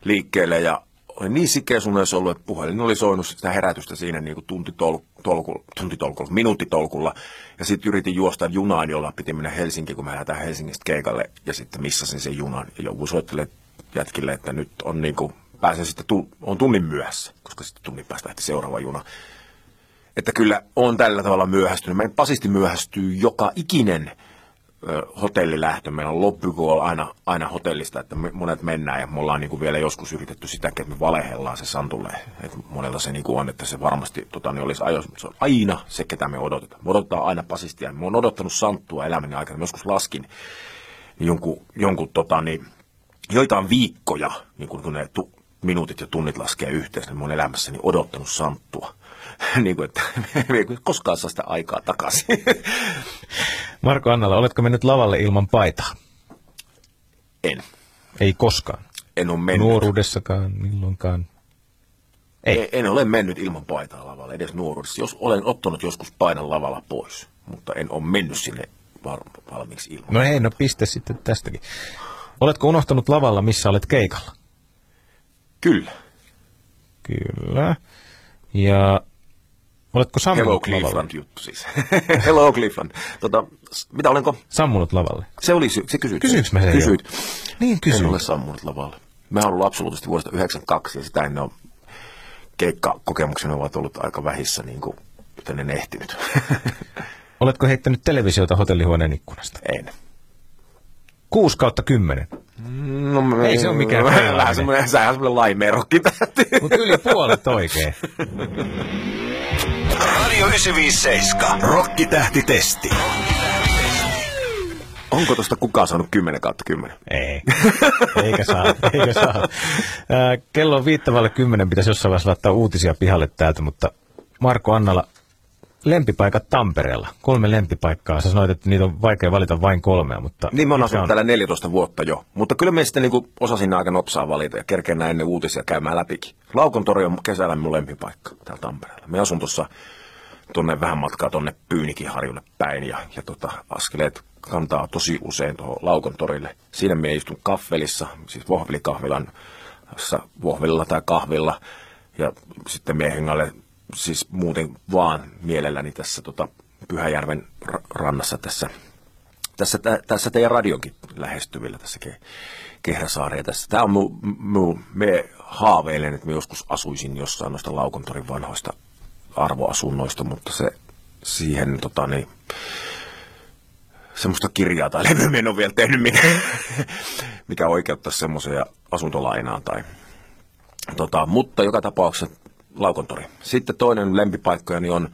Speaker 1: liikkeelle ja oli niin sikeä sun olisi ollut, että puhelin oli soinut sitä herätystä siinä niin kuin tuntitolkulla, tuntitolkulla, minuuttitolkulla. Ja sitten yritin juosta junaan, jolla piti mennä Helsinkiin, kun me lähdetään Helsingistä keikalle. Ja sitten missasin sen junan. Ja joku soittelee jätkille, että nyt on niin kuin, pääsen sitten, tu- on tunnin myöhässä, koska sitten tunnin päästä lähti seuraava juna että kyllä on tällä tavalla myöhästynyt. Meidän pasisti myöhästyy joka ikinen hotellilähtö. Meillä on loppukool aina, aina hotellista, että me, monet mennään ja me ollaan niin kuin vielä joskus yritetty sitä, että me valehellaan se Santulle. Että monella se niin kuin on, että se varmasti tota, niin olisi ajoissa, mutta se on aina se, ketä me odotetaan. Me odotetaan aina pasistia. Me on odottanut Santtua elämäni aikana. Mä joskus laskin niin jonkun, jonkun tota, niin, joitain viikkoja, niin kun ne tu, minuutit ja tunnit laskee yhteensä, niin mun elämässäni odottanut Santtua. niin kuin, että me ei koskaan saa sitä aikaa takaisin.
Speaker 2: Marko Annala, oletko mennyt lavalle ilman paitaa?
Speaker 1: En.
Speaker 2: Ei koskaan?
Speaker 1: En ole mennyt.
Speaker 2: Nuoruudessakaan, milloinkaan?
Speaker 1: Ei. En, en ole mennyt ilman paitaa lavalle, edes nuoruudessa. Jos olen ottanut joskus painan lavalla pois, mutta en ole mennyt sinne valmiiksi ilman.
Speaker 2: No ei, no piste sitten tästäkin. Oletko unohtanut lavalla, missä olet keikalla?
Speaker 1: Kyllä.
Speaker 2: Kyllä. Ja Oletko sammunut
Speaker 1: Hello Cleveland juttu siis. Hello Cleveland. Tota, mitä olenko?
Speaker 2: Sammunut lavalle.
Speaker 1: Se oli, se kysyit.
Speaker 2: Kysyykö mä
Speaker 1: Kysyit.
Speaker 2: Jo? Niin kysyit.
Speaker 1: En ole sammunut lavalle. Mä oon ollut absoluuttisesti vuodesta 92 ja sitä ennen on keikkakokemukseni ovat ollut aika vähissä, niin kuin, joten en ehtinyt.
Speaker 2: Oletko heittänyt televisiota hotellihuoneen ikkunasta?
Speaker 1: En.
Speaker 2: 6 kautta 10.
Speaker 1: No,
Speaker 2: Ei se ole mikään
Speaker 1: Vähän semmoinen, sehän semmoinen laimerokki.
Speaker 2: Mutta yli puolet oikein.
Speaker 3: Radio 957. Rokkitähtitesti.
Speaker 1: Onko tosta kukaan saanut 10 kautta 10?
Speaker 2: Ei, eikä saa, eikä saa. Kello on viittavalle kymmenen, pitäisi jossain vaiheessa laittaa uutisia pihalle täältä, mutta Marko Annala, lempipaikat Tampereella. Kolme lempipaikkaa. Sä sanoit, että niitä on vaikea valita vain kolmea, mutta...
Speaker 1: Niin mä oon asunut
Speaker 2: on?
Speaker 1: täällä 14 vuotta jo, mutta kyllä me sitten niin osasin aika nopsaa valita ja kerkeen näin ennen uutisia käymään läpikin. Laukon tori on kesällä mun lempipaikka täällä Tampereella. Me asun tuossa tuonne vähän matkaa tuonne Pyynikinharjulle päin ja, ja tota, askeleet kantaa tosi usein tuohon Laukon torille. Siinä me istun kahvelissa, siis vohvelikahvilan, vohvelilla tai kahvilla ja sitten me hengalle siis muuten vaan mielelläni tässä tota, Pyhäjärven ra- rannassa tässä tässä, tä, tässä teidän radionkin lähestyvillä tässä ke, Kehräsaaria tässä. Tämä on mu, mu, me haaveilen, että me joskus asuisin jossain noista Laukontorin vanhoista arvoasunnoista, mutta se siihen tota niin, semmoista kirjaa tai levyä en ole vielä tehnyt, mikä, mikä oikeuttaisi semmoiseen asuntolainaan tai Tota, mutta joka tapauksessa Laukontori. Sitten toinen lempipaikkojani on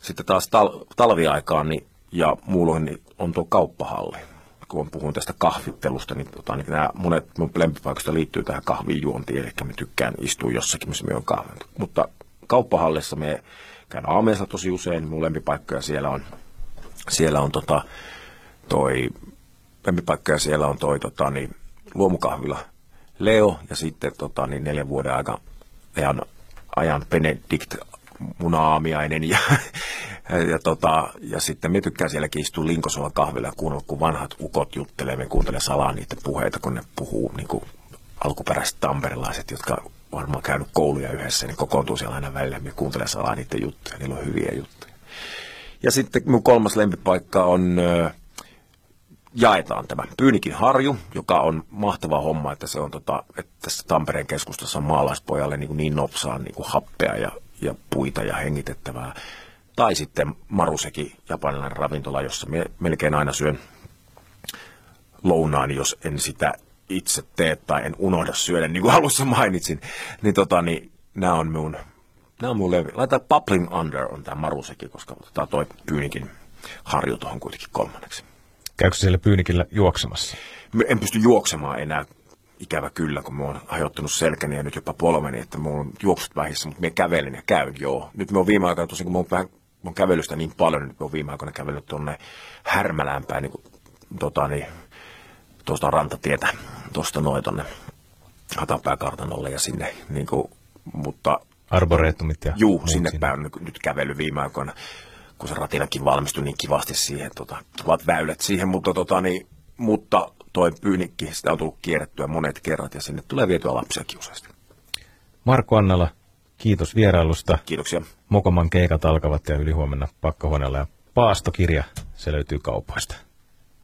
Speaker 1: sitten taas tal- talviaikaan niin, ja muulloin niin on tuo kauppahalli. Kun puhun tästä kahvittelusta, niin, tota, niin nämä monet mun lempipaikoista liittyy tähän kahvin juontiin, eli me tykkään istua jossakin, missä me on kahvin. Mutta kauppahallissa. Me käyn aameessa tosi usein, mun lempipaikkoja siellä on, siellä on tota, toi lempipaikka ja siellä on toi tota, niin, luomukahvila Leo ja sitten tota, niin neljän vuoden aika ajan, ajan Benedict munaamiainen ja, ja, tota, ja sitten me tykkään sielläkin istua Linkosolla kahvilla ja kuunnella, kun vanhat ukot juttelee, me kuuntelee salaa niiden puheita, kun ne puhuu niin kuin alkuperäiset tamperilaiset, jotka varmaan käynyt kouluja yhdessä, niin kokoontuu siellä aina välillä, me kuuntelee salaa niiden juttuja, niillä on hyviä juttuja. Ja sitten mun kolmas lempipaikka on jaetaan tämä Pyynikin harju, joka on mahtava homma, että se on tota, että tässä Tampereen keskustassa on maalaispojalle niin, niin nopsaa niin kuin happea ja, ja puita ja hengitettävää. Tai sitten Maruseki, japanilainen ravintola, jossa me melkein aina syön lounaani, jos en sitä itse tee tai en unohda syödä, niin kuin alussa mainitsin. Niin, tota, niin nämä on mun, nämä on mun levi. Laita Bubbling Under on tämä Maruseki, koska otetaan toi Pyynikin harju tuohon kuitenkin kolmanneksi.
Speaker 2: Käykö siellä pyynikillä juoksemassa?
Speaker 1: En pysty juoksemaan enää, ikävä kyllä, kun mä oon hajottanut selkäni ja nyt jopa polveni, että mulla on juoksut vähissä, mutta mä kävelen ja käyn, joo. Nyt mä oon viime aikoina tosiaan, kun mä oon, vähän, mä oon kävelystä niin paljon, nyt mä oon viime aikoina kävellyt tuonne Härmälään päin, niin kuin, tota, niin, tuosta rantatietä, tuosta noin tonne Hatapääkartanolle ja sinne, niin kuin, mutta
Speaker 2: Arboretumit ja
Speaker 1: Juu, sinne
Speaker 2: siinä.
Speaker 1: päin on nyt- kävely viime aikoina, kun se ratillakin valmistui niin kivasti siihen, tota, kivat väylät siihen, mutta, tota, niin, mutta toi pyynikki, sitä on tullut kierrettyä monet kerrat ja sinne tulee vietyä lapsiakin useasti.
Speaker 2: Marko Annala, kiitos vierailusta.
Speaker 1: Kiitoksia.
Speaker 2: Mokoman keikat alkavat ja ylihuomenna pakkahuoneella ja paastokirja, se löytyy kaupoista.